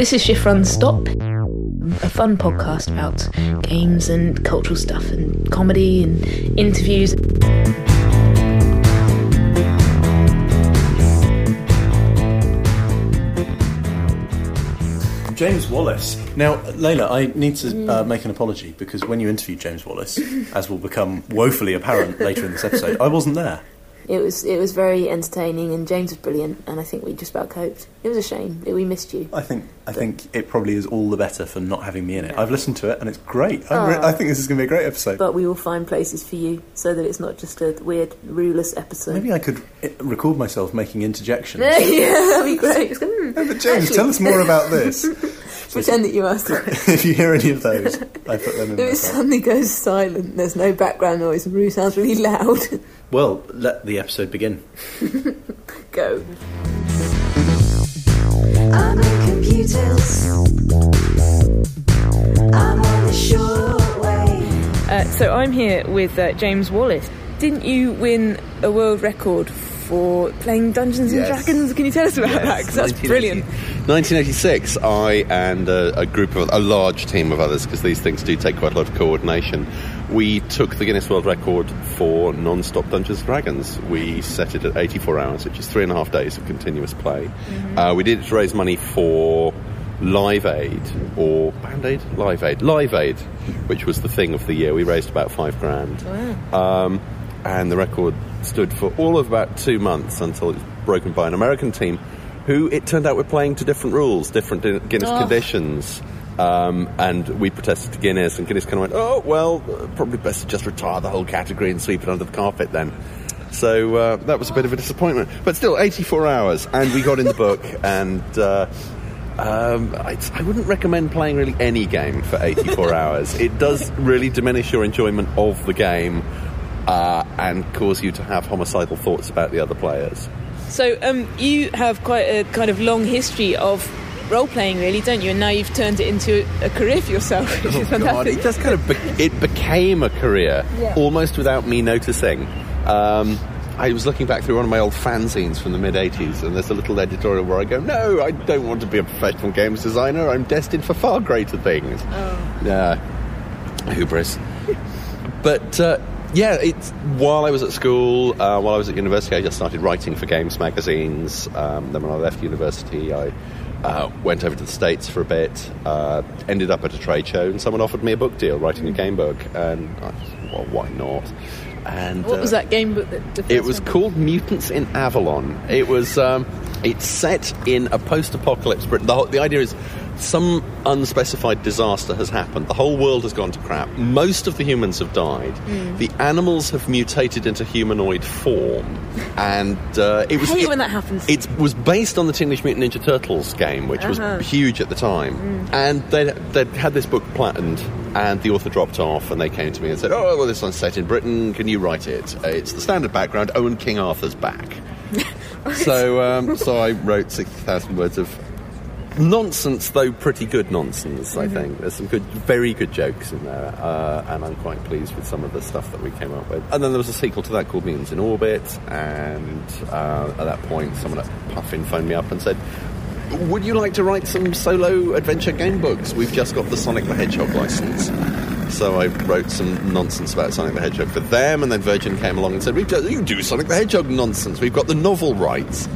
this is Shift Run Stop, a fun podcast about games and cultural stuff and comedy and interviews. James Wallis. Now, Layla, I need to uh, make an apology because when you interviewed James Wallis, as will become woefully apparent later in this episode, I wasn't there. It was it was very entertaining, and James was brilliant, and I think we just about coped. It was a shame that we missed you. I think I think it probably is all the better for not having me in it. I've listened to it and it's great. I'm re- I ah. think this is going to be a great episode. But we will find places for you so that it's not just a weird, ruleless episode. Maybe I could eh, record myself making interjections. yeah, that'd be great. Just No, but James, actually- tell us more about this. Pretend that you asked. if you hear any of those, I put them in. If it suddenly goes silent, there's no background noise, and Rue sounds really loud. Well, let the episode begin. go. I'm in computers. I'm on the short way. Uh, so I'm here with uh, James Wallis. Didn't you win a world record for playing Dungeons and Yes. Dragons? Can you tell us about that? Yes, Because that's 1980 brilliant. 1986, I and a, a group of a large team of others, because these things do take quite a lot of coordination. We took the Guinness World Record for non-stop Dungeons and Dragons. We set it at 84 hours, which is three and a half days of continuous play. Uh, we did it to raise money for Live Aid or Band Aid, Live Aid, Live Aid, which was the thing of the year. We raised about five grand. Um, and the record stood for all of about two months until it was broken by an American team who it turned out were playing to different rules, different Guin- Guinness conditions. Um, and we protested to Guinness, and Guinness kind of went, oh, well, probably best to just retire the whole category and sweep it under the carpet then. So uh, that was a bit of a disappointment. But still, 84 hours, and we got in the book, and uh, um, I, I wouldn't recommend playing really any game for 84 hours. It does really diminish your enjoyment of the game uh, and cause you to have homicidal thoughts about the other players. So um, you have quite a kind of long history of role playing, really, don't you? And now you've turned it into a career for yourself, which is Oh, God, it just kind of be- it became a career Yeah. almost without me noticing. Um, I was looking back through one of my old fanzines from the mid 80s, and there's a little editorial where I go, No, I don't want to be a professional games designer. I'm destined for far greater things. Oh. Yeah. Hubris. but. Uh, yeah, it's while I was at school, uh, while I was at university, I just started writing for games magazines. Um, then when I left university, I uh, went over to the States for a bit, uh, ended up at a trade show, and someone offered me a book deal, writing a game book, and I thought, well, why not? And What was uh, that game book that it was called Mutants in Avalon. It was um, it's set in a post-apocalypse Britain. The, whole, the idea is some unspecified disaster has happened. The whole world has gone to crap. Most of the humans have died. Hmm. The animals have mutated into humanoid form, and uh, it was hate it- when that happens. It was based on the Teenage Mutant Ninja Turtles game, which Uh-huh. was huge at the time, Mm. and they they had this book patented, and the author dropped off, and they came to me and said, "Oh, well, this one's set in Britain. Can you write it? It's the standard background. Owen King Arthur's back." so, um, so I wrote sixty thousand words of nonsense, though pretty good nonsense. I think there's some good, very good jokes in there, uh, and I'm quite pleased with some of the stuff that we came up with. And then there was a sequel to that called Mutants in Orbit, and uh, at that point, someone at Puffin phoned me up and said. Would you like to write some solo adventure game books? We've just got the Sonic the Hedgehog license. So I wrote some nonsense about Sonic the Hedgehog for them, and then Virgin came along and said, we do, You do Sonic the Hedgehog nonsense. We've got the novel rights.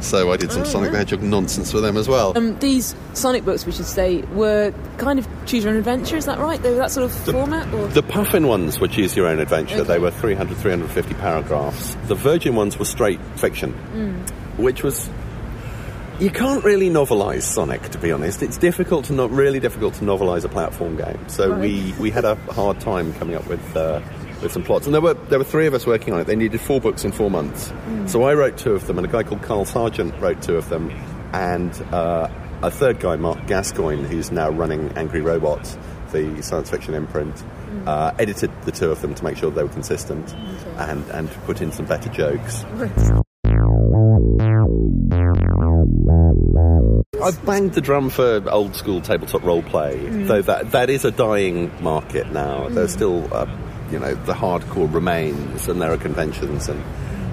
So I did some Sonic the Hedgehog nonsense for them as well. Um, these Sonic books, we should say, were kind of choose your own adventure. Is that right? They were that sort of format. Or? The Puffin ones were choose your own adventure. Okay. They were 300, 350 paragraphs. The Virgin ones were straight fiction, which was. You can't really novelise Sonic, to be honest. It's difficult to not really difficult to novelise a platform game. So we, we had a hard time coming up with uh, with some plots. And there were there were three of us working on it. They needed four books in four months. So I wrote two of them, and a guy called Carl Sargent wrote two of them, and uh, a third guy, Mark Gascoigne, who's now running Angry Robots, the science fiction imprint, uh, edited the two of them to make sure they were consistent and, and put in some better jokes. I've banged the drum for old school tabletop role play, though that that is a dying market now. There's still, uh, you know, the hardcore remains, and there are conventions and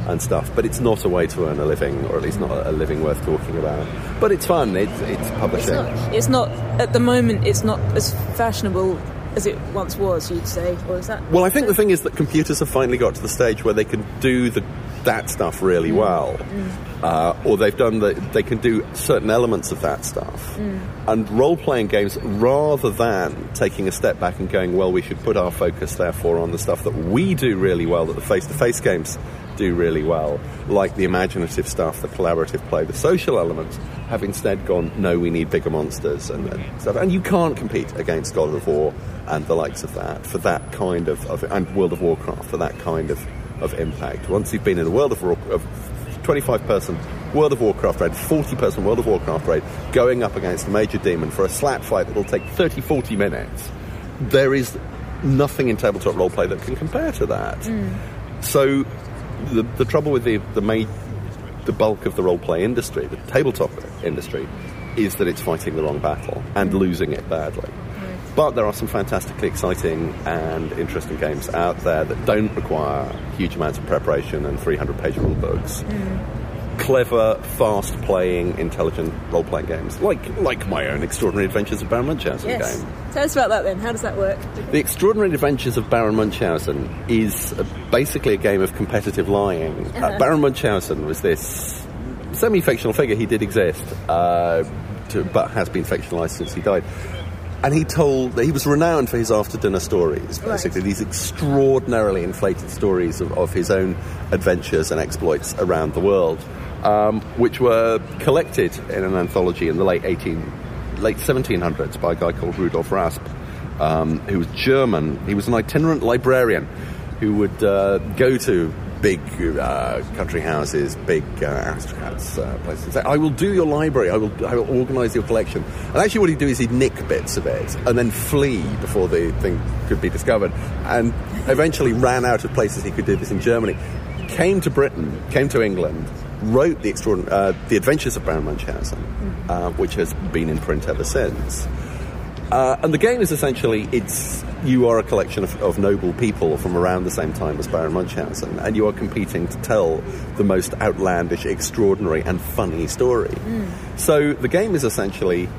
and stuff. But it's not a way to earn a living, or at least not a, living worth talking about. But it's fun. It's, it's It's publishing. not, it's not, at the moment, it's not as fashionable as it once was, you'd say. Or is that. Well, I think the thing is that computers have finally got to the stage where they can do the, that stuff really well, uh, or they've done the, they can do certain elements of that stuff. And role-playing games, rather than taking a step back and going, well, we should put our focus therefore on the stuff that we do really well, that the face-to-face games do really well, like the imaginative stuff, the collaborative play, the social elements, have instead gone, no, we need bigger monsters and, and stuff. And you can't compete against God of War and the likes of that for that kind of, of and World of Warcraft for that kind of, of impact. Once you've been in a World of of 25 person World of Warcraft raid, 40 person World of Warcraft raid, going up against a major demon for a slap fight that'll take 30, 40 minutes, there is nothing in tabletop roleplay that can compare to that. Hmm. So the, the trouble with the, the main the bulk of the role play industry, the tabletop industry, is that it's fighting the wrong battle and losing it badly. But there are some fantastically exciting and interesting games out there that don't require huge amounts of preparation and 300 page rule books. Clever, fast playing, intelligent role playing games, like like my own Extraordinary Adventures of Baron Munchausen Yes. game. Tell us about that then. How does that work? The Extraordinary Adventures of Baron Munchausen is uh, basically a game of competitive lying. Uh, Baron Munchausen was this semi-fictional figure. He did exist, uh, to, but has been fictionalized since he died. And he told he was renowned for his after-dinner stories. Basically, these extraordinarily inflated stories of, of his own adventures and exploits around the world, um, which were collected in an anthology in the late 18, late 1700s by a guy called Rudolf Raspe um, who was German. He was an itinerant librarian who would uh, go to big uh, country houses, big uh, aristocrats uh, places, say, "I will do your library. I will, I will organise your collection." And actually, what he'd do is he'd nick bits of it and then flee before the thing could be discovered, and eventually ran out of places he could do this in Germany. Came to Britain, came to England, wrote the extraordinary, uh, the Adventures of Baron Munchausen, uh, which has been in print ever since. Uh, and the game is essentially it's you are a collection of, of noble people from around the same time as Baron Munchausen, and you are competing to tell the most outlandish, extraordinary, and funny story. So the game is essentially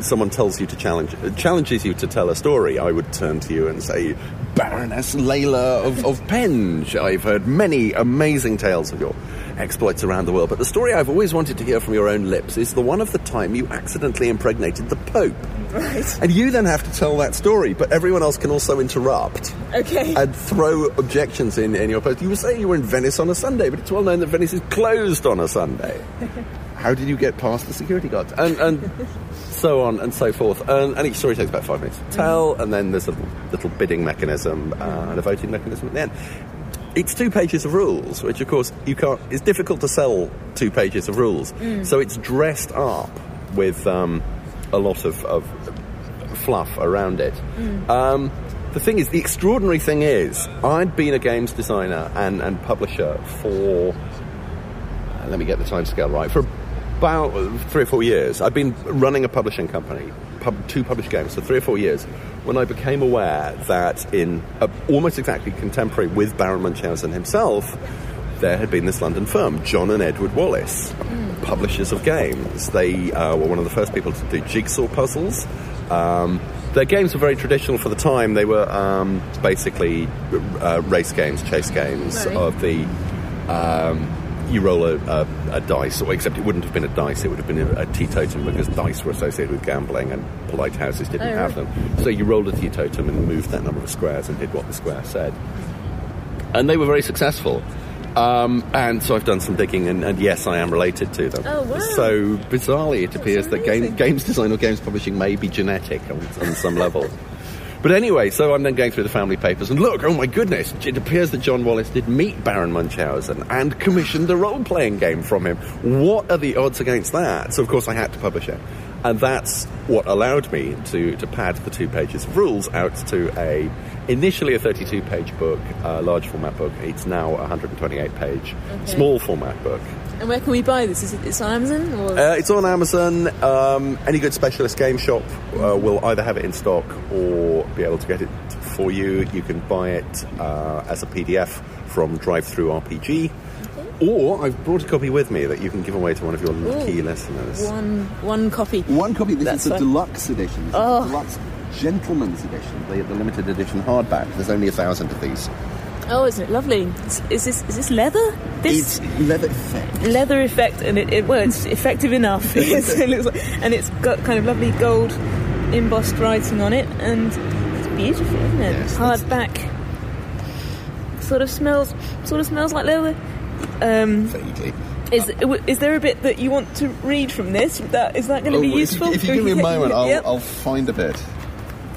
someone tells you to challenge challenges you to tell a story. I would turn to you and say, Baroness Layla of, of Penge. I've heard many amazing tales of your exploits around the world, but the story I've always wanted to hear from your own lips is the one of the time you accidentally impregnated the Pope. Right. And you then have to tell that story, but everyone else can also interrupt Okay. and throw objections in, in your post. You were saying you were in Venice on a Sunday, but it's well known that Venice is closed on a Sunday. How did you get past the security guards? And, and so on and so forth. And, and each story takes about five minutes to tell, and then there's a little bidding mechanism uh, and a voting mechanism at the end. It's two pages of rules, which of course you can't. It's difficult to sell two pages of rules, so it's dressed up with um, a lot of, of fluff around it. Um, the thing is, the extraordinary thing is, I'd been a games designer and, and publisher for, uh, let me get the timescale right, for about three or four years. I've been running a publishing company, pub, two published games for three or four years, when I became aware that in uh, almost exactly contemporary with Baron Munchausen himself, there had been this London firm, John and Edward Wallis, publishers of games. They uh, were one of the first people to do jigsaw puzzles. Um, their games were very traditional for the time. They were um, basically uh, race games, chase games Right. of the. Um, you roll a, a, a dice, or except it wouldn't have been a dice; it would have been a, a teetotum because dice were associated with gambling, and polite houses didn't Oh, have right. them. So you rolled a teetotum and moved that number of squares and did what the square said and they were very successful. Um, and so I've done some digging, and, and yes, I am related to them. Oh, wow. So bizarrely, it appears that game, games design or games publishing may be genetic on, on some level. But anyway, so I'm then going through the family papers, and look, oh my goodness, it appears that John Wallis did meet Baron Munchausen and commissioned a role playing game from him. What are the odds against that? So, of course, I had to publish it. And that's what allowed me to, to pad the two pages of rules out to a initially a 32 page book, a large format book. It's now a 128 page small format book. And where can we buy this? Is it it's on Amazon? Or? Uh, it's on Amazon. Um, any good specialist game shop uh, will either have it in stock or be able to get it for you. You can buy it uh, as a PDF from DriveThruRPG. or I've brought a copy with me that you can give away to one of your lucky listeners. One one copy. One copy. This That's is the fine. deluxe edition. This is Oh. deluxe gentleman's edition. The, the limited edition hardback. There's only a thousand of these. Oh, isn't it lovely? Is, is this is this leather? This It's leather effect. leather effect, and it, it well, it's effective enough. It's- it looks like, and it's got kind of lovely gold embossed writing on it, and it's beautiful, isn't it? Yes, Hardback. Sort of smells, sort of smells like leather. Um, Vaguely. is is there a bit that you want to read from this? That is that going to be Oh, if you- useful? If you, give me a moment, I'll, Yep. I'll find a bit.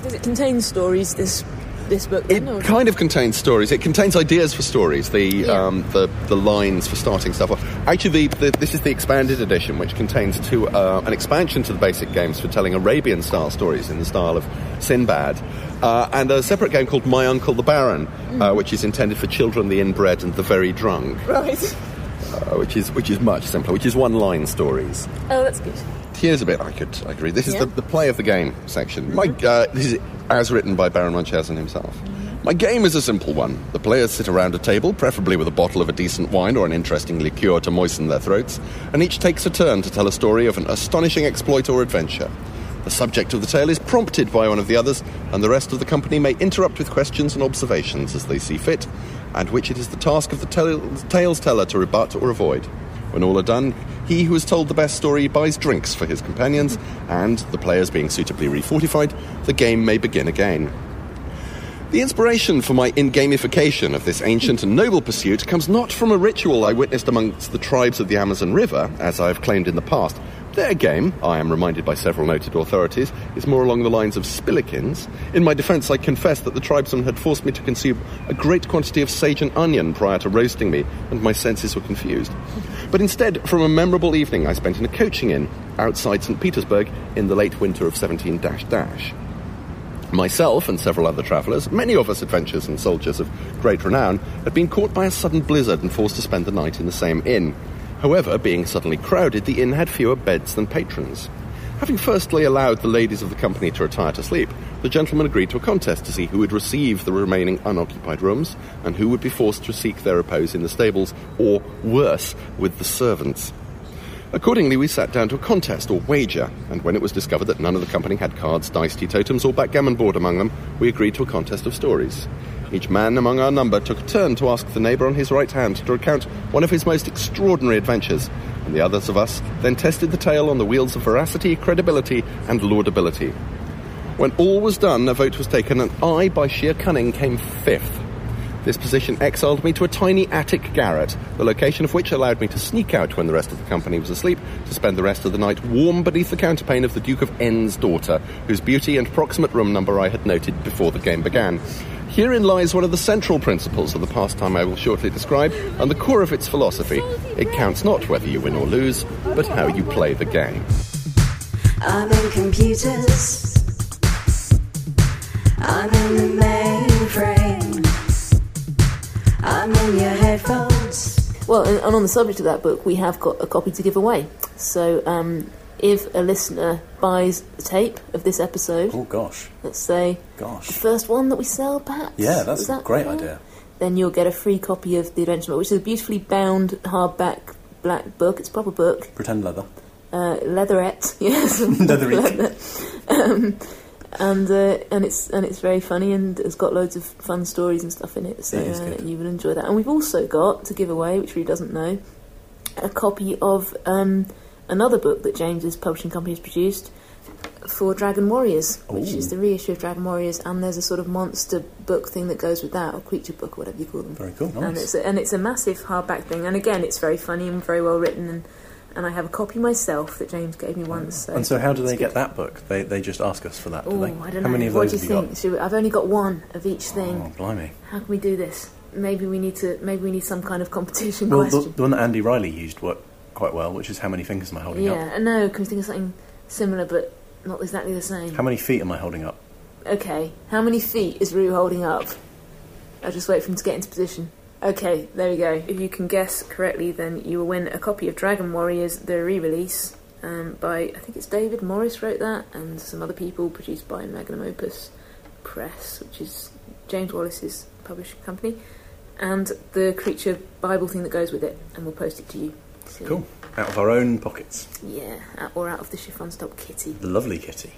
Does it contain stories? This this book? It then, or- kind of contains stories. It contains ideas for stories. The Yeah. um, the the lines for starting stuff off. Actually, the, the, this is the expanded edition, which contains two uh, an expansion to the basic games for telling Arabian style stories in the style of Sinbad, uh, and a separate game called My Uncle the Baron, uh, which is intended for children, the inbred, and the very drunk, right. uh, which is which is much simpler. Which is one line stories. Oh, that's good. Here's a bit I could I could read. This is Yeah. the, the play of the game section. My uh, this is as written by Baron Munchausen himself. My game is a simple one. The players sit around a table, preferably with a bottle of a decent wine or an interesting liqueur to moisten their throats, and each takes a turn to tell a story of an astonishing exploit or adventure. The subject of the tale is prompted by one of the others, and the rest of the company may interrupt with questions and observations as they see fit, and which it is the task of the tale- tale's teller to rebut or avoid. When all are done, he who has told the best story buys drinks for his companions, and, the players being suitably refortified, the game may begin again. The inspiration for my in gamification of this ancient and noble pursuit comes not from a ritual I witnessed amongst the tribes of the Amazon River, as I have claimed in the past. Their game, I am reminded by several noted authorities, is more along the lines of spillikins. In my defence, I confess that the tribesmen had forced me to consume a great quantity of sage and onion prior to roasting me, and my senses were confused. But instead, from a memorable evening I spent in a coaching inn outside St. Petersburg in the late winter of 17 dash. Myself and several other travellers, many of us adventurers and soldiers of great renown, had been caught by a sudden blizzard and forced to spend the night in the same inn. However, being suddenly crowded, the inn had fewer beds than patrons. Having firstly allowed the ladies of the company to retire to sleep, the gentlemen agreed to a contest to see who would receive the remaining unoccupied rooms and who would be forced to seek their repose in the stables, or worse, with the servants. Accordingly, we sat down to a contest or wager, and when it was discovered that none of the company had cards, dice, totems, or backgammon board among them, we agreed to a contest of stories. Each man among our number took a turn to ask the neighbour on his right hand to recount one of his most extraordinary adventures, and the others of us then tested the tale on the wheels of veracity, credibility, and laudability. When all was done, a vote was taken, and I, by sheer cunning, came fifth. This position exiled me to a tiny attic garret, the location of which allowed me to sneak out when the rest of the company was asleep to spend the rest of the night warm beneath the counterpane of the Duke of N's daughter, whose beauty and proximate room number I had noted before the game began. Herein lies one of the central principles of the pastime I will shortly describe, and the core of its philosophy. It counts not whether you win or lose, but how you play the game. I'm in computers. I'm in the mainframe. I'm in your headphones. Well, and, and on the subject of that book, we have got a copy to give away. So, um, if a listener buys a tape of this episode, Oh gosh, let's say gosh. the first one that we sell, perhaps. Yeah, that's Is a great fair? idea. Then you'll get a free copy of the Adventure Book, which is a beautifully bound hardback black book. It's a proper book, Pretend leather. uh, leatherette, yes, Leathery. leather. um, and uh, and it's and it's very funny and it's got loads of fun stories and stuff in it. So It uh, you will enjoy that. And we've also got to give away, which Rue doesn't know, a copy of um, another book that James's publishing company has produced for Dragon Warriors, which Ooh. is the reissue of Dragon Warriors. And there's a sort of monster book thing that goes with that, or creature book, or whatever you call them. Very cool. And Nice. it's a, and it's a massive hardback thing. And again, it's very funny and very well written. And, and I have a copy myself that James gave me once. So and so, how do they good. get that book? They they just ask us for that, do Oh, they? I don't how know. many of what those do you have you think? We, I've only got one of each oh, thing. Oh, blimey. How can we do this? Maybe we need to. Maybe we need some kind of competition Well, the, the one that Andy Riley used worked quite well, which is how many fingers am I holding up? yeah, I know. Can we think of something similar but not exactly the same? How many feet am I holding up? Okay, how many feet is Rue holding up? I'll just wait for him to get into position. Okay, there we go. If you can guess correctly, then you will win a copy of Dragon Warriors, the re-release, um, by I think it's David Morris wrote that, and some other people, produced by Magnum Opus Press, which is James Wallis's publishing company. and the creature Bible thing that goes with it, and we'll post it to you. So, Cool. Out of our own pockets. Yeah, or out of the Shift Run Stop kitty. The lovely kitty.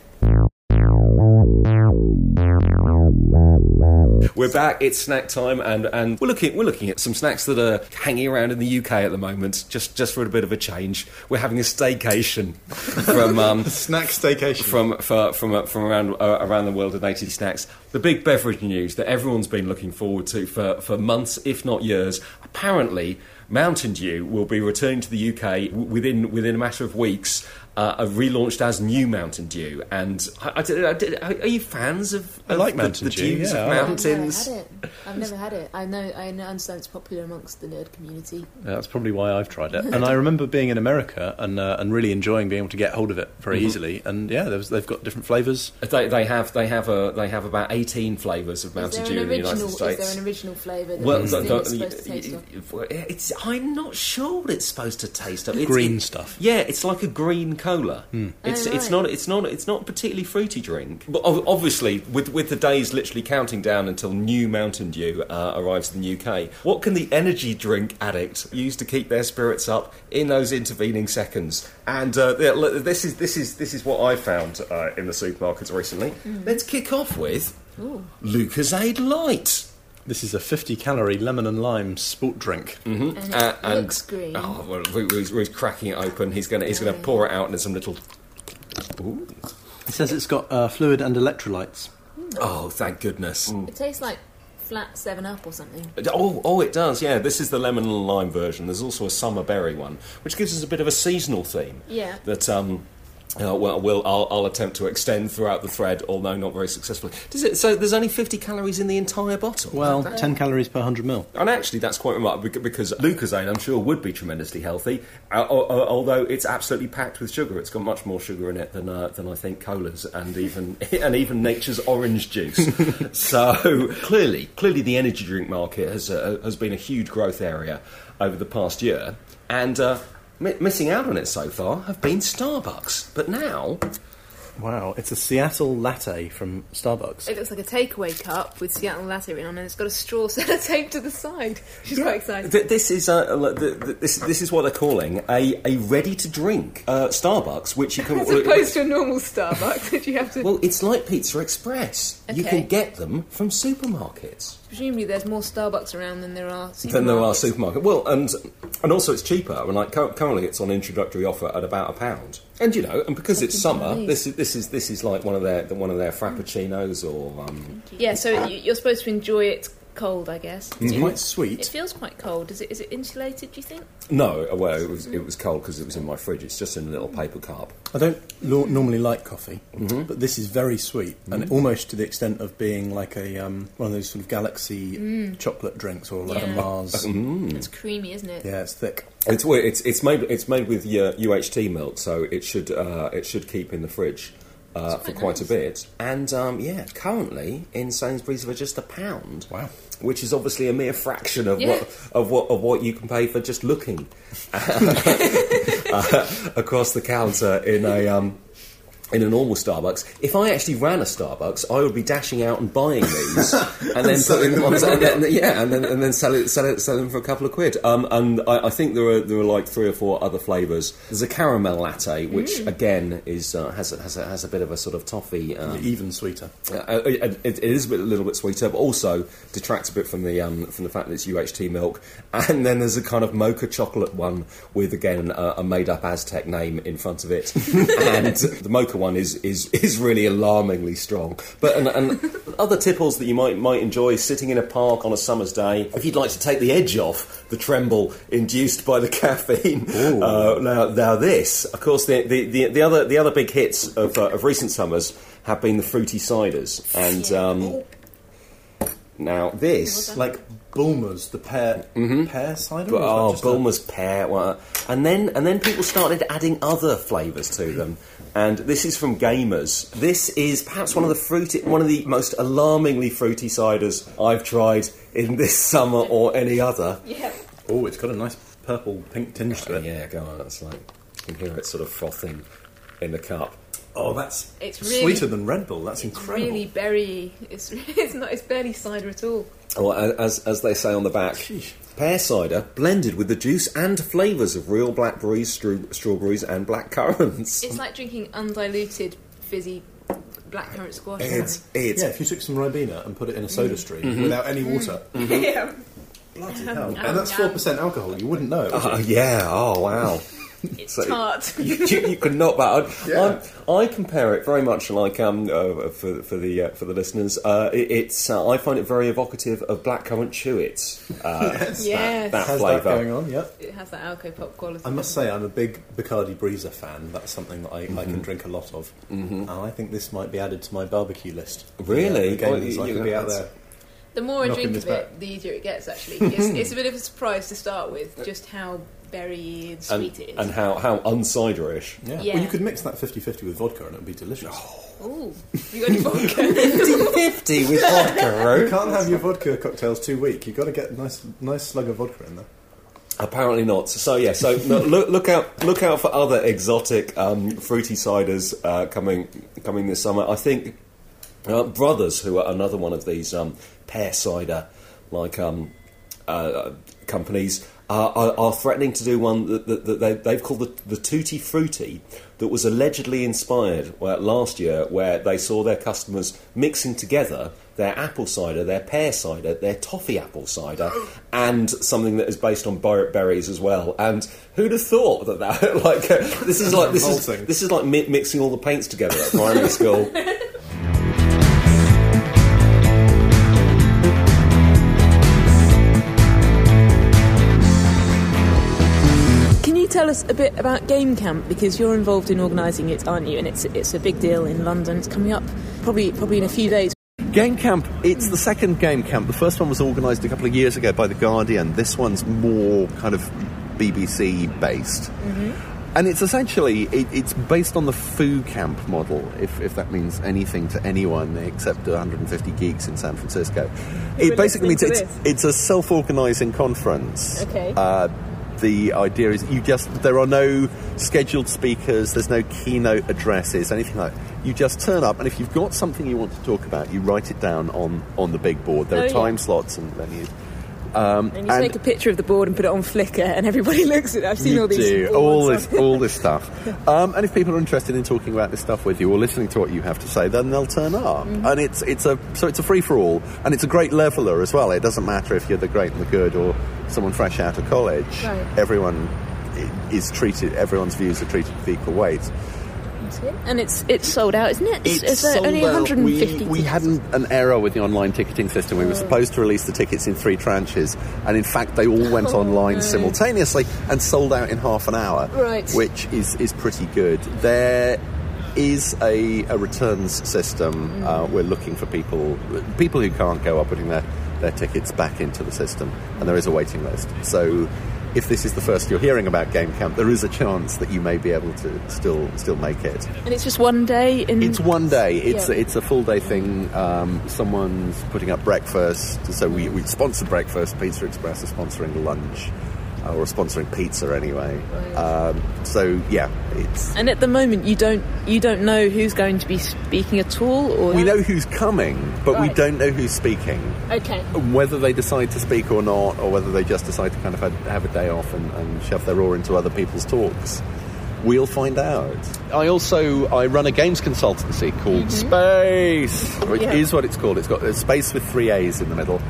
We're back. It's snack time, and, and we're looking we're looking at some snacks that are hanging around in the UK at the moment. Just just for a bit of a change, we're having a staycation from um, Snack staycation. from for, from uh, from around uh, around the world of native snacks. The big beverage news that everyone's been looking forward to for, for months, if not years. Apparently, Mountain Dew will be returning to the UK within within a matter of weeks. Uh, uh, relaunched as New Mountain Dew, and I, I did- I are you fans of, I like the, Mountain the Dew, Dews yeah, of I like- mountains? I've never had it. I've never had it. I know. I know- understand it's popular amongst the nerd community. That's probably why I've tried it. And I remember being in America and uh, and really enjoying being able to get hold of it very easily. And yeah, there they've got different flavours. They, they have they have a they have about eighteen flavours of Mountain Dew an in the United States. is there an original flavour that Well, the- the- is supposed to taste of? it's, I'm not sure what it's supposed to taste of. It's, Green it- stuff. Yeah, it's like a green cola. It's Oh, it's not it's not it's not a particularly fruity drink. But obviously, with with the days literally counting down until new Mountain Dew uh, arrives in the UK, what can the energy drink addict use to keep their spirits up in those intervening seconds? And uh, yeah, look, this is this is this is what I found uh, in the supermarkets recently. Let's kick off with Lucozade Light. This is a 50 calorie lemon and lime sport drink. And it Uh, and- looks green. Oh, well, Ru- Ru's, Ru's cracking it open. He's going to he's going to pour it out into some little. Ooh. It says it's got uh, fluid and electrolytes. Oh, thank goodness. It tastes like flat Seven Up or something. Oh, oh, it does. Yeah, this is the lemon and lime version. There's also a summer berry one, which gives us a bit of a seasonal theme. Yeah. That um. Uh, well, we'll I'll, I'll attempt to extend throughout the thread, although not very successfully. Does it? So there's only 50 calories in the entire bottle. Well, 10 calories per 100 ml. And actually, that's quite remarkable because Lucozade, I'm sure, would be tremendously healthy. Uh, al- al- although it's absolutely packed with sugar, it's got much more sugar in it than uh, than I think colas and even and even nature's orange juice. so clearly, clearly, the energy drink market has uh, has been a huge growth area over the past year, and. Mi- Missing out on it so far have been Starbucks, but now Wow, it's a Seattle latte from Starbucks. It looks like a takeaway cup with Seattle latte written on, and it's got a straw sellotape to the side. She's quite excited. Th- this is uh, l- th- th- this this is what they're calling a, a ready to drink uh, Starbucks, which you can As opposed to a normal Starbucks that you have to. Well, it's like Pizza Express. You Okay. can get them from supermarkets. Presumably, there's more Starbucks around than there are. supermarkets. Than there are supermarkets. Well, and and also it's cheaper. I mean, like currently it's on introductory offer at about a pound. And you know, and because it's summer, Chinese. this is this is this is like one of their one of their frappuccinos or um, Yeah, so you're supposed to enjoy it cold, I guess. It's quite sweet. It feels quite cold. Is it? Is it insulated? Do you think? no. Well, it was it was cold because it was in my fridge. It's just in a little paper cup. I don't lo- normally like coffee, but this is very sweet and almost to the extent of being like a um, one of those sort of galaxy chocolate drinks or like Yeah. a Mars. It's creamy, isn't it? Yeah, it's thick. It's. It's it's made it's made with uh, UHT milk, so it should uh, it should keep in the fridge uh, for quite quite a bit. And um, yeah, currently in Sainsbury's for just a pound. Wow. Which is obviously a mere fraction of Yeah. what of what of what you can pay for just looking uh, across the counter in a um, in a normal Starbucks. If I actually ran a Starbucks, I would be dashing out and buying these and then putting them on, and then, yeah, and then and then sell it, sell it, sell them for a couple of quid. Um, and I, I think there are there are like three or four other flavours. There's a caramel latte, which again is uh, has a, has a, has a bit of a sort of toffee. Um, Even sweeter. uh, it, it is a, bit, a little bit sweeter, but also detracts a bit from the um, from the fact that it's UHT milk. And then there's a kind of mocha chocolate one with again a, a made up Aztec name in front of it, and the mocha one is, is is really alarmingly strong. But and, and other tipples that you might might enjoy sitting in a park on a summer's day, if you'd like to take the edge off the tremble induced by the caffeine. Uh, now now this, of course, the the, the, the other the other big hits of, uh, of recent summers have been the fruity ciders and. Um, now this, Like Bulmer's, the pear pear cider. or is oh, just a- Bulmer's pear, well, and then and then people started adding other flavours to them. And this is from Gaymers. This is perhaps one of the fruity, one of the most alarmingly fruity ciders I've tried in this summer or any other. Yeah. Oh, it's got a nice purple pink tinge to it. Yeah, go on. That's like you can hear it sort of frothing in the cup. Oh, that's It's really- sweeter than Red Bull. That's It's incredible. really berry. It's it's not. It's barely cider at all. Or as as they say on the back, pear cider blended with the juice and flavours of real blackberries, stru- strawberries, and black currants. It's like drinking undiluted fizzy blackcurrant squash. It's it's Yeah, if you took some Ribena and put it in a soda mm-hmm. stream mm-hmm. without any water, yeah. bloody hell. Yum, And that's 4% alcohol, you wouldn't know. would Oh, you? yeah. Oh, wow. It's So- tart. you, you, you could not but Yeah. I, I compare it very much like um uh, for for the uh, for the listeners. Uh, it, it's uh, I find it very evocative of blackcurrant chewits. Uh, Yes. Yes. that Has flavour. that going on, yep. It has that alco pop quality. I must say, I'm a big Bacardi Breezer fan. That's something that I, I can drink a lot of. Mm-hmm. And I think this might be added to my barbecue list. Really? The, uh, Well, the you- I could be out there. The more I drink of it, back. the easier it gets. Actually, it's, it's a bit of a surprise to start with, just how berry and and, it is. and how how unciderish. Yeah. Yeah. Well, you could mix that 50-50 with vodka and it would be delicious. Ooh, you got any vodka? Fifty with vodka. You can't have your vodka cocktails too weak. You've got to get a nice, nice slug of vodka in there. Apparently not. So yeah. So no, look, look out! Look out for other exotic um, fruity ciders uh, coming coming this summer. I think uh, Brothers, who are another one of these um, pear cider like um, uh, companies, are, are, are threatening to do one that, that, that they, they've called the, the Tutti Frutti, that was allegedly inspired well, last year, where they saw their customers mixing together their apple cider, their pear cider, their toffee apple cider, and something that is based on ber- berries as well. And who'd have thought that that like uh, this is like this is this is like mi- mixing all the paints together at primary school. tell us a bit about Game Camp because you're involved in organising it, aren't you? And it's it's a big deal in London. It's coming up probably probably in a few days. Game Camp, it's the second Game Camp. The first one was organised a couple of years ago by The Guardian. This one's more kind of BBC based. And it's essentially, it, it's based on the Foo Camp model, if, if that means anything to anyone except 150 geeks in San Francisco. It basically means it's, it's a self organising conference. Okay. Uh, the idea is you just there are no scheduled speakers there's no keynote addresses anything like that. you just turn up and if you've got something you want to talk about you write it down on on the big board there Oh, are yeah. time slots and venues um, And you take a picture of the board and put it on Flickr, and everybody looks at it. I've seen all these all this all this stuff. Um, and if people are interested in talking about this stuff with you or listening to what you have to say then they'll turn up. Mm-hmm. and it's it's a so it's a free for all and it's a great leveler as well. It doesn't matter if you're the great and the good or someone fresh out of college. Right. everyone is treated everyone's views are treated with equal weight And it's it's sold out, isn't it? It's, it's, uh, sold only out. 150. We, we had an, an error with the online ticketing system. We were supposed to release the tickets in three tranches, and in fact, they all went Oh, online no. simultaneously and sold out in half an hour, Right. which is, is pretty good. There is a, a returns system. Uh, Mm. we're looking for people people who can't go are putting their, their tickets back into the system, and there is a waiting list. So. If this is the first you're hearing about Game Camp, there is a chance that you may be able to still still make it. And it's just one day. In It's one day. It's Yeah. it's a full day thing. Um, someone's putting up breakfast, so we we sponsor breakfast. Pizza Express is sponsoring lunch, uh, or sponsoring pizza anyway. Um, so yeah, it's. And at the moment, you don't you don't know who's going to be speaking at all, or We know who's coming, but we don't know who's speaking. Okay. Whether they decide to speak or not, or whether they just decide to kind of have, have a day off and, and shove their oar into other people's talks, we'll find out. I also I run a games consultancy called Spaaace, which Yeah. is what it's called. It's got a space with three A's in the middle.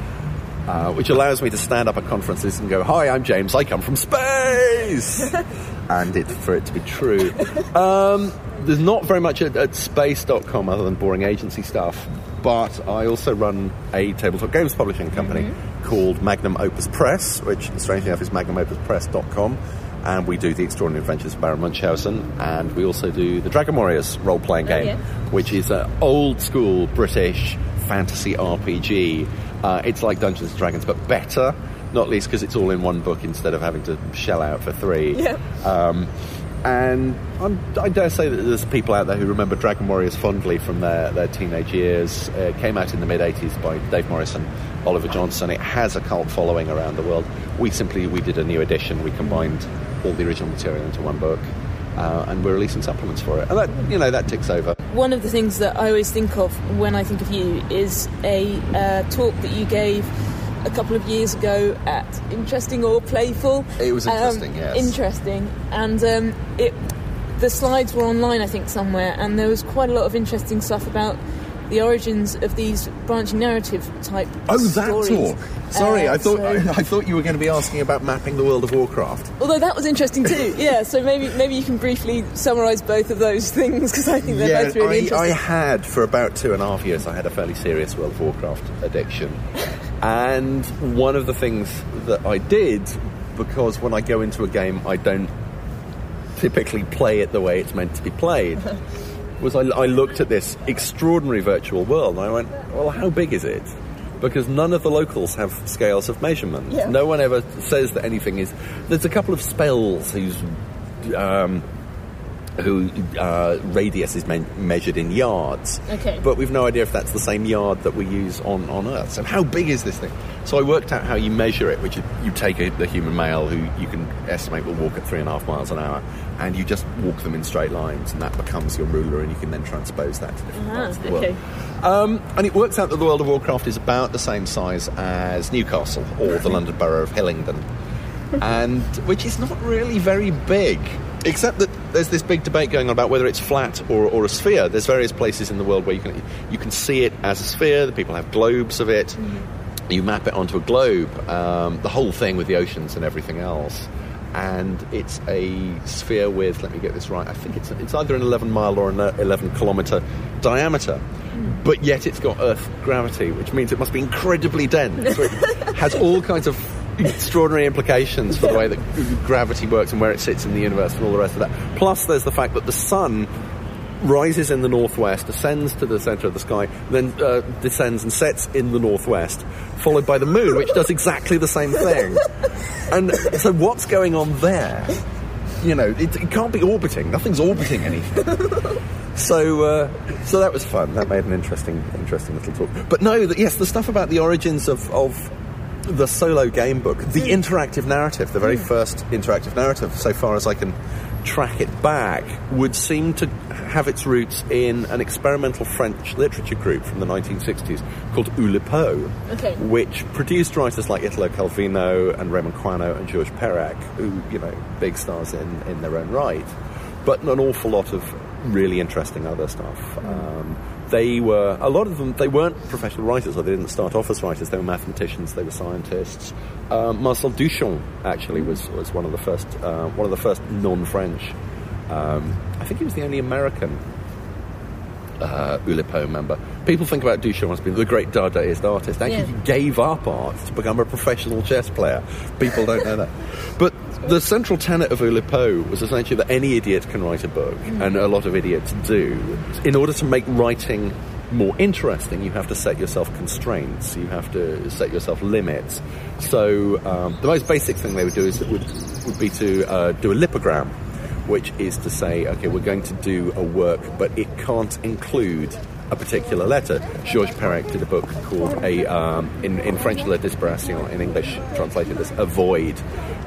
Uh, which allows me to stand up at conferences and go, "Hi, I'm James. I come from space," and it for it to be true. Um, there's not very much at, at spaaace.com other than boring agency stuff, but I also run a tabletop games publishing company called Magnum Opus Press, which strangely enough is magnumopuspress.com. And we do the Extraordinary Adventures of Baron Munchausen, and we also do the Dragon Warriors role playing game, yeah. which is an old school British fantasy RPG. Uh, it's like Dungeons and Dragons, but better. Not least because it's all in one book instead of having to shell out for three. Yeah. Um, and I'm, I dare say that there's people out there who remember Dragon Warriors fondly from their, their teenage years. It came out in the mid 80s by Dave Morrison, Oliver Johnson. It has a cult following around the world. We simply we did a new edition. We combined all the original material into one book. Uh, and we're releasing supplements for it. And that, you know, that ticks over. One of the things that I always think of when I think of you is a uh, talk that you gave a couple of years ago at Interesting or Playful. It was Um, interesting, yes. Interesting, and um, it the slides were online, I think, somewhere, and there was quite a lot of interesting stuff about the origins of these branching narrative type. Oh, that stories. talk. Sorry, Uh, I thought so- I, I thought you were going to be asking about mapping the world of Warcraft. Although that was interesting too, yeah. So maybe maybe you can briefly summarise both of those things because I think they're both really I, I had for about two and a half years. I had a fairly serious World of Warcraft addiction. and one of the things that I did, because when I go into a game, I don't typically play it the way it's meant to be played, was I, I looked at this extraordinary virtual world and I went, well, how big is it? Because none of the locals have scales of measurement. Yeah. No one ever says that anything is. There's a couple of spells whose um, who uh, radius is me- measured in yards. Okay. But we've no idea if that's the same yard that we use on, on Earth. So how big is this thing? So I worked out how you measure it, which is you take a, the human male who you can estimate will walk at three and a half miles an hour, and you just walk them in straight lines, and that becomes your ruler, and you can then transpose that to different Ah, parts of the okay. world. Um, and it works out that the world of Warcraft is about the same size as Newcastle or the London borough of Hillingdon, and which is not really very big. Except that there's this big debate going on about whether it's flat or, or a sphere. There's various places in the world where you can you can see it as a sphere. The people have globes of it. Mm-hmm. You map it onto a globe. Um, the whole thing with the oceans and everything else. And it's a sphere with, let me get this right, I think it's, it's either an 11 mile or an uh, 11 kilometre diameter. Mm. But yet it's got Earth gravity, which means it must be incredibly dense. So it has all kinds of extraordinary implications for the way that gravity works and where it sits in the universe and all the rest of that. Plus, there's the fact that the sun rises in the northwest, ascends to the centre of the sky, then uh, descends and sets in the northwest, followed by the moon, which does exactly the same thing. And so, what's going on there? You know, it, it can't be orbiting. Nothing's orbiting anything. So, uh, so that was fun. That made an interesting, interesting little talk. But no, the, yes, the stuff about the origins of, of the solo game book, the hmm. interactive narrative, the very hmm. first interactive narrative, so far as I can track it back, would seem to have its roots in an experimental French literature group from the 1960s called Oulipo, Okay. which produced writers like Italo Calvino and Raymond Queneau and Georges Perec, who, you know, big stars in, in their own right, but an awful lot of really interesting other stuff. Um, they were a lot of them. They weren't professional writers, or they didn't start off as writers. They were mathematicians. They were scientists. Um, Marcel Duchamp actually was, was one of the first uh, one of the first non-French. Um, I think he was the only American uh, Oulipo member. People think about Duchamp as being the great Dadaist artist. Actually, Yeah. he gave up art to become a professional chess player. People don't know that. But the central tenet of Oulipo was essentially that any idiot can write a book, and a lot of idiots do. In order to make writing more interesting, you have to set yourself constraints. You have to set yourself limits. So um, the most basic thing they would do is it would would be to uh, do a lipogram which is to say, okay, we're going to do a work, but it can't include a particular letter. Georges Perec did a book called a, um, in, in French, La Disparition, in English translated as a void,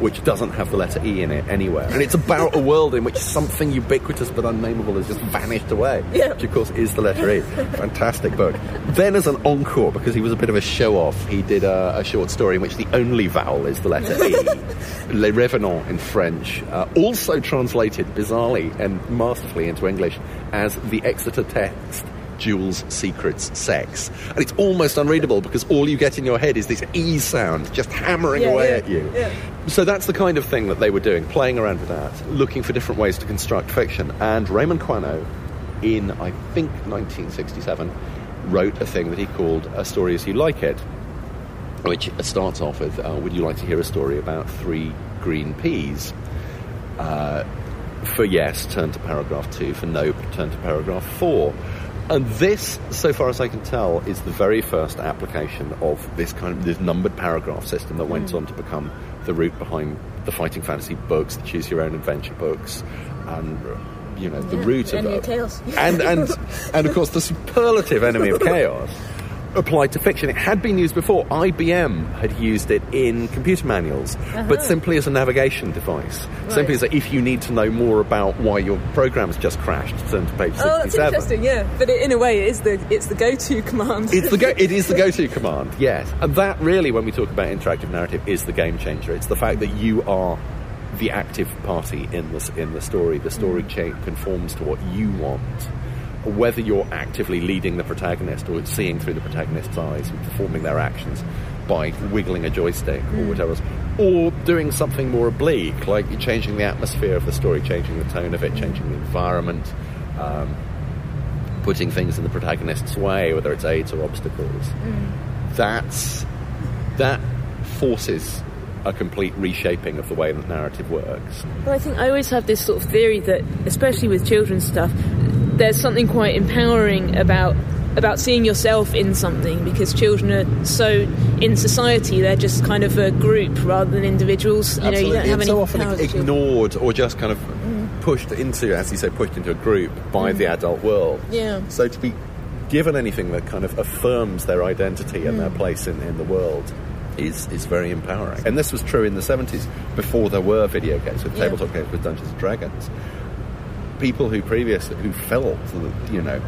which doesn't have the letter E in it anywhere. And it's about a world in which something ubiquitous but unnameable has just vanished away, Yeah. which of course is the letter E. Fantastic book. Then as an encore, because he was a bit of a show-off, he did a, a short story in which the only vowel is the letter E. Les Revenentes in French, uh, also translated bizarrely and masterfully into English as the Exeter text. Jewels Secrets Sex. And it's almost unreadable because all you get in your head is this E sound just hammering Yeah, away yeah, at you. yeah. So that's the kind of thing that they were doing, playing around with that, looking for different ways to construct fiction. And Raymond Queneau, in I think 1967, wrote a thing that he called A Story As You Like It, which starts off with uh, Would you like to hear a story about three green peas? Uh, for yes, turn to paragraph two. For no, turn to paragraph four. And this, so far as I can tell, is the very first application of this kind of this numbered paragraph system that went hmm. on to become the root behind the fighting fantasy books, the choose your own adventure books, and you know the Yeah, root of of Chaos. and and and of course the superlative enemy of chaos applied to fiction. It had been used before. IBM had used it in computer manuals, but uh-huh. simply as a navigation device. Simply as a, if you need to know more about why your program's just crashed, turn to page 67. Oh, that's interesting. Yeah, but it, in a way, it is the it's the go-to command. It's the go- it is the go-to command, yes. And that really, when we talk about interactive narrative, is the game changer. It's the fact that you are the active party in the in the story. The story mm. chain conforms to what you want, whether you're actively leading the protagonist or seeing through the protagonist's eyes and performing their actions by wiggling a joystick or whatever else, or doing something more oblique, like you're changing the atmosphere of the story, changing the tone of it, changing the environment. Um, putting things in the protagonist's way, whether it's aids or obstacles. That's that forces a complete reshaping of the way that narrative works. Well, I think I always have this sort of theory that, especially with children's stuff, there's something quite empowering about about seeing yourself in something because children are so in society they're just kind of a group rather than individuals. You know, you don't have it's any so often power as children. ignored or just kind of pushed into, as you say, pushed into a group by the mm. adult world. Yeah. So to be given anything that kind of affirms their identity and their mm. place in, in the world is is very empowering. And this was true in the 70s before there were video games with Yeah. tabletop games with Dungeons and Dragons. People who previously who felt that you know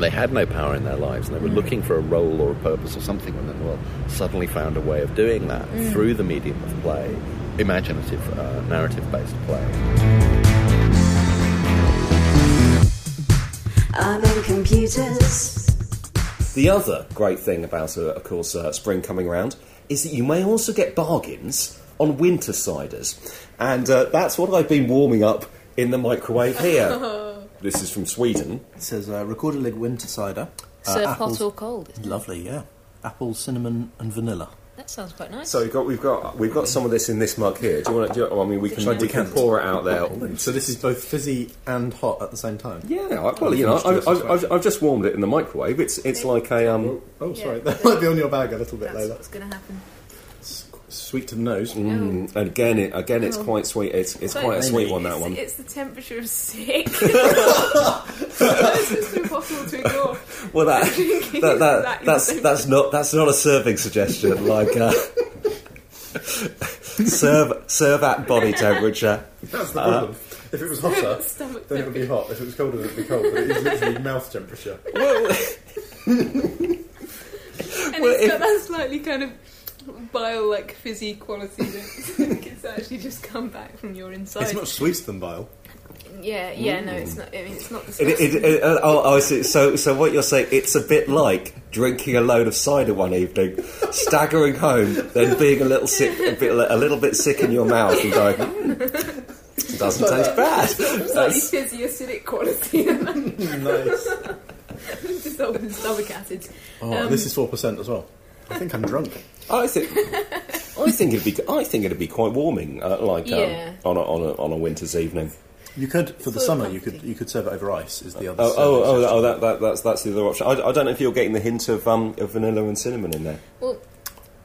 they had no power in their lives and they were looking for a role or a purpose or something within the world suddenly found a way of doing that through the medium of play, imaginative, uh, narrative-based play. I'm in computers. The other great thing about, uh, of course, uh, spring coming around is that you may also get bargains on winter ciders. And uh, that's what I've been warming up in the microwave here. this is from Sweden. It says uh, Rekorderlig winter cider. uh, Serve apples- hot or cold. isn't it? Lovely, yeah. Apple, cinnamon, and vanilla. That sounds quite nice. So we've got we've got we've got some of this in this mug here. Do you want to? I mean, we can Shall I we can pour it out there. So this is both fizzy and hot at the same time. Yeah, I- well, you know, I've, I've. I've, I've just warmed it in the microwave. It's it's like a um. Oh, sorry, that might be on your bag a little bit, later. That's Leila. what's going to happen. Sweet to the nose. Mm, and again, it, again, it's Oh. quite sweet. It's it's So- quite a sweet one. That one. It's the temperature of sick. it's just impossible to ignore. Well, that, that, that that that's is- that's not that's not a serving suggestion. Like uh, serve serve at body temperature. That's the problem. if it was hotter, Stomach then it would be hot. If it was colder, then it would be cold. But it is literally mouth temperature. Well, And Well, it's if- got that slightly kind of bile like fizzy quality that it's actually just come back from your inside. It's much sweeter than bile. yeah, yeah, no, it's not. I mean, it's not it, disgusting. it, it, uh, oh, oh, I see. So so what you're saying? It's a bit like drinking a load of cider one evening, staggering home, then being a little sick, a, bit, a little bit sick in your mouth, and going. "Mm, Doesn't taste bad. slightly That's- fizzy acidic quality nice. dissolved in stomach acids. Oh, Um, this is four percent as well. I think I'm drunk. I think I think it'd be I think it'd be quite warming, uh, like Yeah. um, on a, on a on a winter's evening. You could for the Sort of summer. You could you could serve it over ice. Is the other. Oh, oh, oh, oh that, that, that's that's the other option. I, I don't know if you're getting the hint of um, of vanilla and cinnamon in there. Well,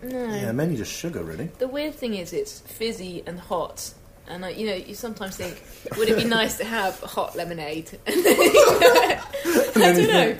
no. Yeah, mainly just sugar, really. The weird thing is, it's fizzy and hot. And I, you know, you sometimes think, would it be nice to have hot lemonade? I don't know.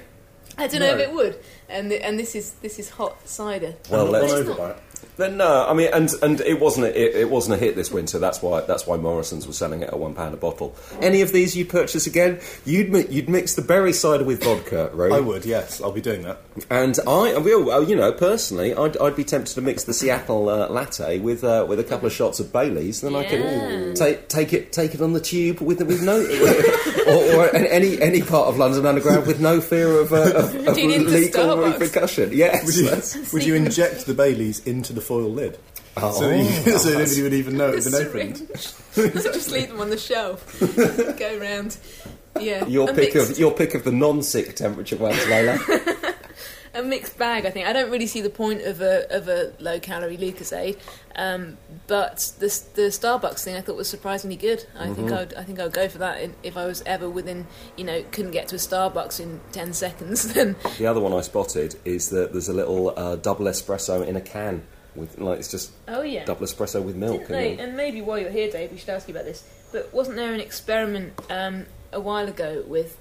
I don't know if it would. And the, and this is this is hot cider. Well, let's- all it's over not. by it. Then no, I mean, and and it wasn't a, it, it wasn't a hit this winter. That's why that's why Morrison's was selling it at one pound a bottle. Any of these you purchase again, you'd mi- you'd mix the berry cider with vodka, right? I would. Yes, I'll be doing that. And I, I will, you know, personally, I'd, I'd be tempted to mix the Seattle uh, latte with uh, with a couple of shots of Bailey's. Then I could take take it take it on the tube with with no, or, or any any part of London Underground with no fear of, uh, of, of Tune into legal Starbucks. repercussion. Yes, Would you, would you inject the Baileys into the foil lid? Oh. So, you, so oh. nobody would even know it had been opened. syringe. Just leave them on the shelf. Go round. Yeah. your pick mixed, of your pick of the non-sick temperature ones, Lola. A mixed bag. I think I don't really see the point of a of a low calorie Lucozade, um, but the the Starbucks thing I thought was surprisingly good. I think Mm-hmm. I'd I think I'd go for that in, if I was ever within you know couldn't get to a Starbucks in ten seconds. Then the other one I spotted is that there's a little uh, double espresso in a can with like it's just oh yeah. double espresso with milk. They, and and maybe while you're here, Dave, we should ask you about this. But wasn't there an experiment um, a while ago with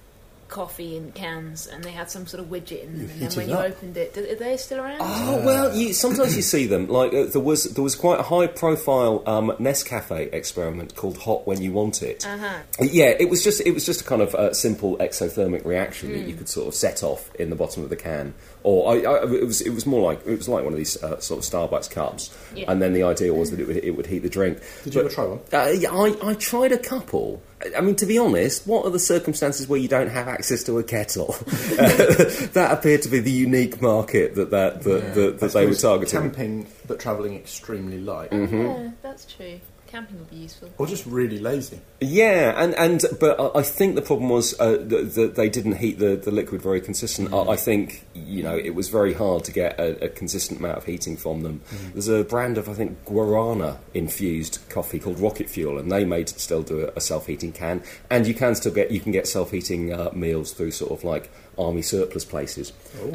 coffee in cans, and they had some sort of widget in them. And then when you up. opened it, are they still around? Oh well, you, sometimes you see them. Like uh, there was there was quite a high profile um, Nescafe experiment called Hot When You Want It. Uh-huh. Yeah, it was just it was just a kind of uh, simple exothermic reaction that Hmm. you could sort of set off in the bottom of the can, or I, I, it was it was more like it was like one of these uh, sort of Starbucks cups, Yeah. and then the idea was that it would it would heat the drink. Did you ever try one? Uh, yeah, I, I tried a couple. I mean, to be honest, what are the circumstances where you don't have access to a kettle? that appeared to be the unique market that that, that, that, that they were targeting. Camping, but travelling extremely light. Yeah, that's true. Camping would be useful. Or just really lazy. Yeah, and, and but I- I think the problem was uh, that, that they didn't heat the, the liquid very consistent. I, I think you know it was very hard to get a, a consistent amount of heating from them. There's a brand of I think guarana infused coffee called Rocket Fuel, and they made still do a, a self heating can, and you can still get you can get self heating uh, meals through sort of like army surplus places.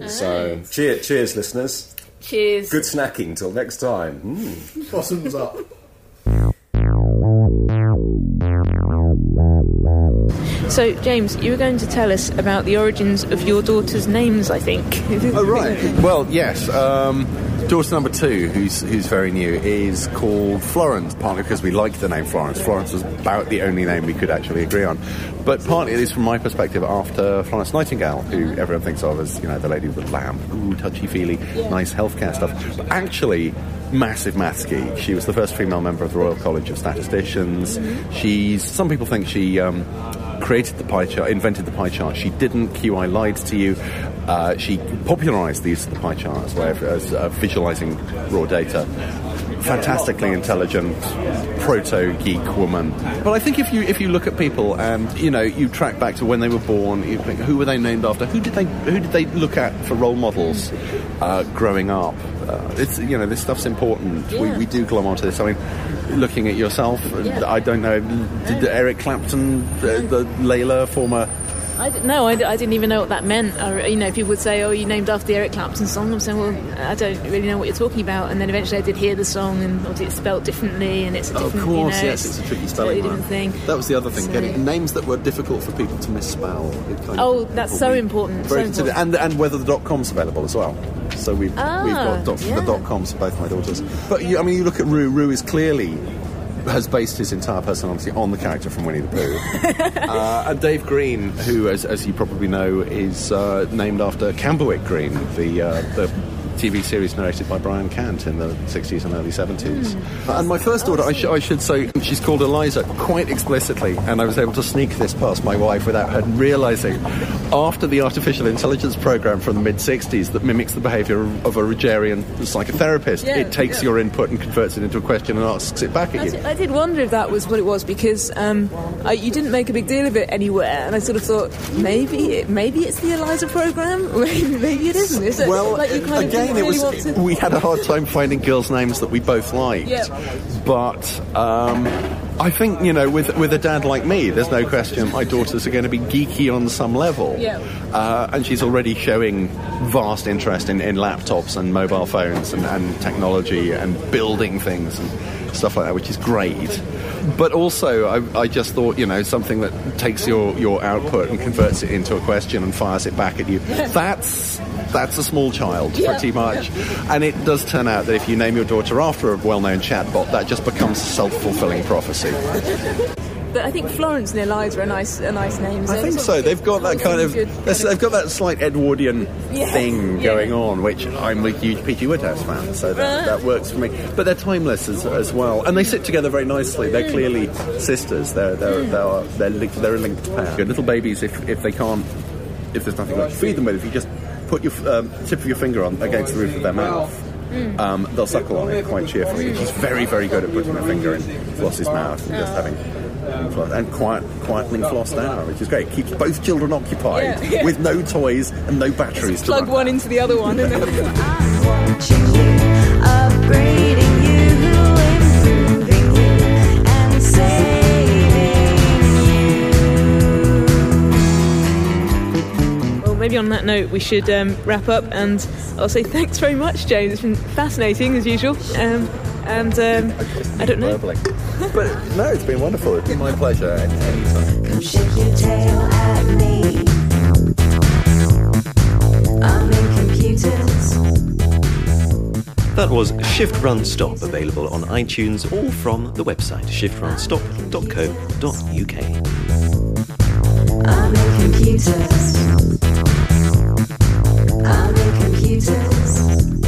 So cheers, cheers, listeners. Cheers. Good snacking till next time. Mm. Bottoms up. So, James, you were going to tell us about the origins of your daughter's names, I think. Oh right. Well, yes. Um, daughter number two, who's who's very new, is called Florence. Partly because we like the name Florence. Florence was about the only name we could actually agree on, but partly it is from my perspective after Florence Nightingale, who everyone thinks of as you know the lady with the lamp, ooh touchy feely, nice healthcare stuff. But actually. Massive maths geek. She was the first female member of the Royal College of Statisticians. She's. Some people think she um, created the pie chart, invented the pie chart. She didn't. QI lied to you. Uh, she popularised the use of the pie chart as of as, uh, visualising raw data. Fantastically intelligent, proto geek woman. But I think if you if you look at people and you know you track back to when they were born, who were they named after? Who did they who did they look at for role models uh, growing up? Uh, it's you know this stuff's important. We, Yeah. we do glom onto this. I mean, looking at yourself, Yeah. I don't know. Did Eric Clapton, the, the Layla former? I didn't, no, I, I didn't even know what that meant. I, you know, people would say, "Oh, you named after the Eric Clapton song." I'm saying, "Well, I don't really know what you're talking about." And then eventually, I did hear the song, and obviously it's spelt differently, and it's a Oh, Of different, course, you know, yes, it's a tricky totally spelling different one. thing. That was the other thing, So- getting names that were difficult for people to misspell. It kind of- Oh, that's so important, Very so considered. And, and whether the dot com's available as well. So we've, Ah, we've got dot, yeah. the dot coms for both my daughters. But you, I mean, you look at Roo. Roo is clearly has based his entire personality on the character from Winnie the Pooh. uh, and Dave Green, who, as, as you probably know, is uh, named after Camberwick Green, the uh, the TV series narrated by Brian Cant in the 60s and early 70s. And my first daughter, I, sh- I should say, she's called Eliza quite explicitly, and I was able to sneak this past my wife without her realizing. After the artificial intelligence program from the mid 60s that mimics the behavior of a Rogerian psychotherapist, Yeah, it takes yeah. your input and converts it into a question and asks it back at I you. did, I did wonder if that was what it was because um, I, you didn't make a big deal of it anywhere, and I sort of thought maybe it, maybe it's the Eliza program, maybe it isn't. Is it? Well, like you kind again, of it really was. to. We had a hard time finding girls' names that we both liked. Yeah. But um, I think you know, with with a dad like me, there's no question my daughters are going to be geeky on some level. Yeah. Uh, and she's already showing vast interest in, in laptops and mobile phones and, and technology and building things and stuff like that, which is great. But also, I, I just thought, you know, something that takes your, your output and converts it into a question and fires it back at you. That's that's a small child, pretty much. And it does turn out that if you name your daughter after a well-known chatbot, that just becomes a self-fulfilling prophecy. But I think Florence and Eliza are nice, are nice names. I They're think so. of- They've got that kind of, good that's- they've got that slight Edwardian Yeah, thing yeah. going on, which I'm a huge P.G. Wodehouse fan, so that, that works for me. But they're timeless as, as well, and they sit together very nicely. They're clearly sisters. They're they're they're they're, linked, they're a linked pair. Good little babies, if if they can't, if there's nothing left to feed them with, if you just put your um, tip of your finger on against the roof of their mouth. Um, they'll suckle on it quite cheerfully. She's very, very good at putting her finger in Floss's mouth and just having floss- and quiet, quietly floss down, which is great. Keeps both children occupied Yeah, with no toys and no batteries. Plug one down. into the other one. And then, Watching you, upgrading you, and well, maybe on that note, we should um, wrap up. And I'll say thanks very much, James. It's been fascinating as usual. Um, and um, I don't know. but no, it's been wonderful. It's been my pleasure. Anytime. Come shake your tail at me. I'm in computers. That was Shift Run Stop, available on iTunes or from the website shiftrunstop.co.uk. I'm in computers. I'm in computers.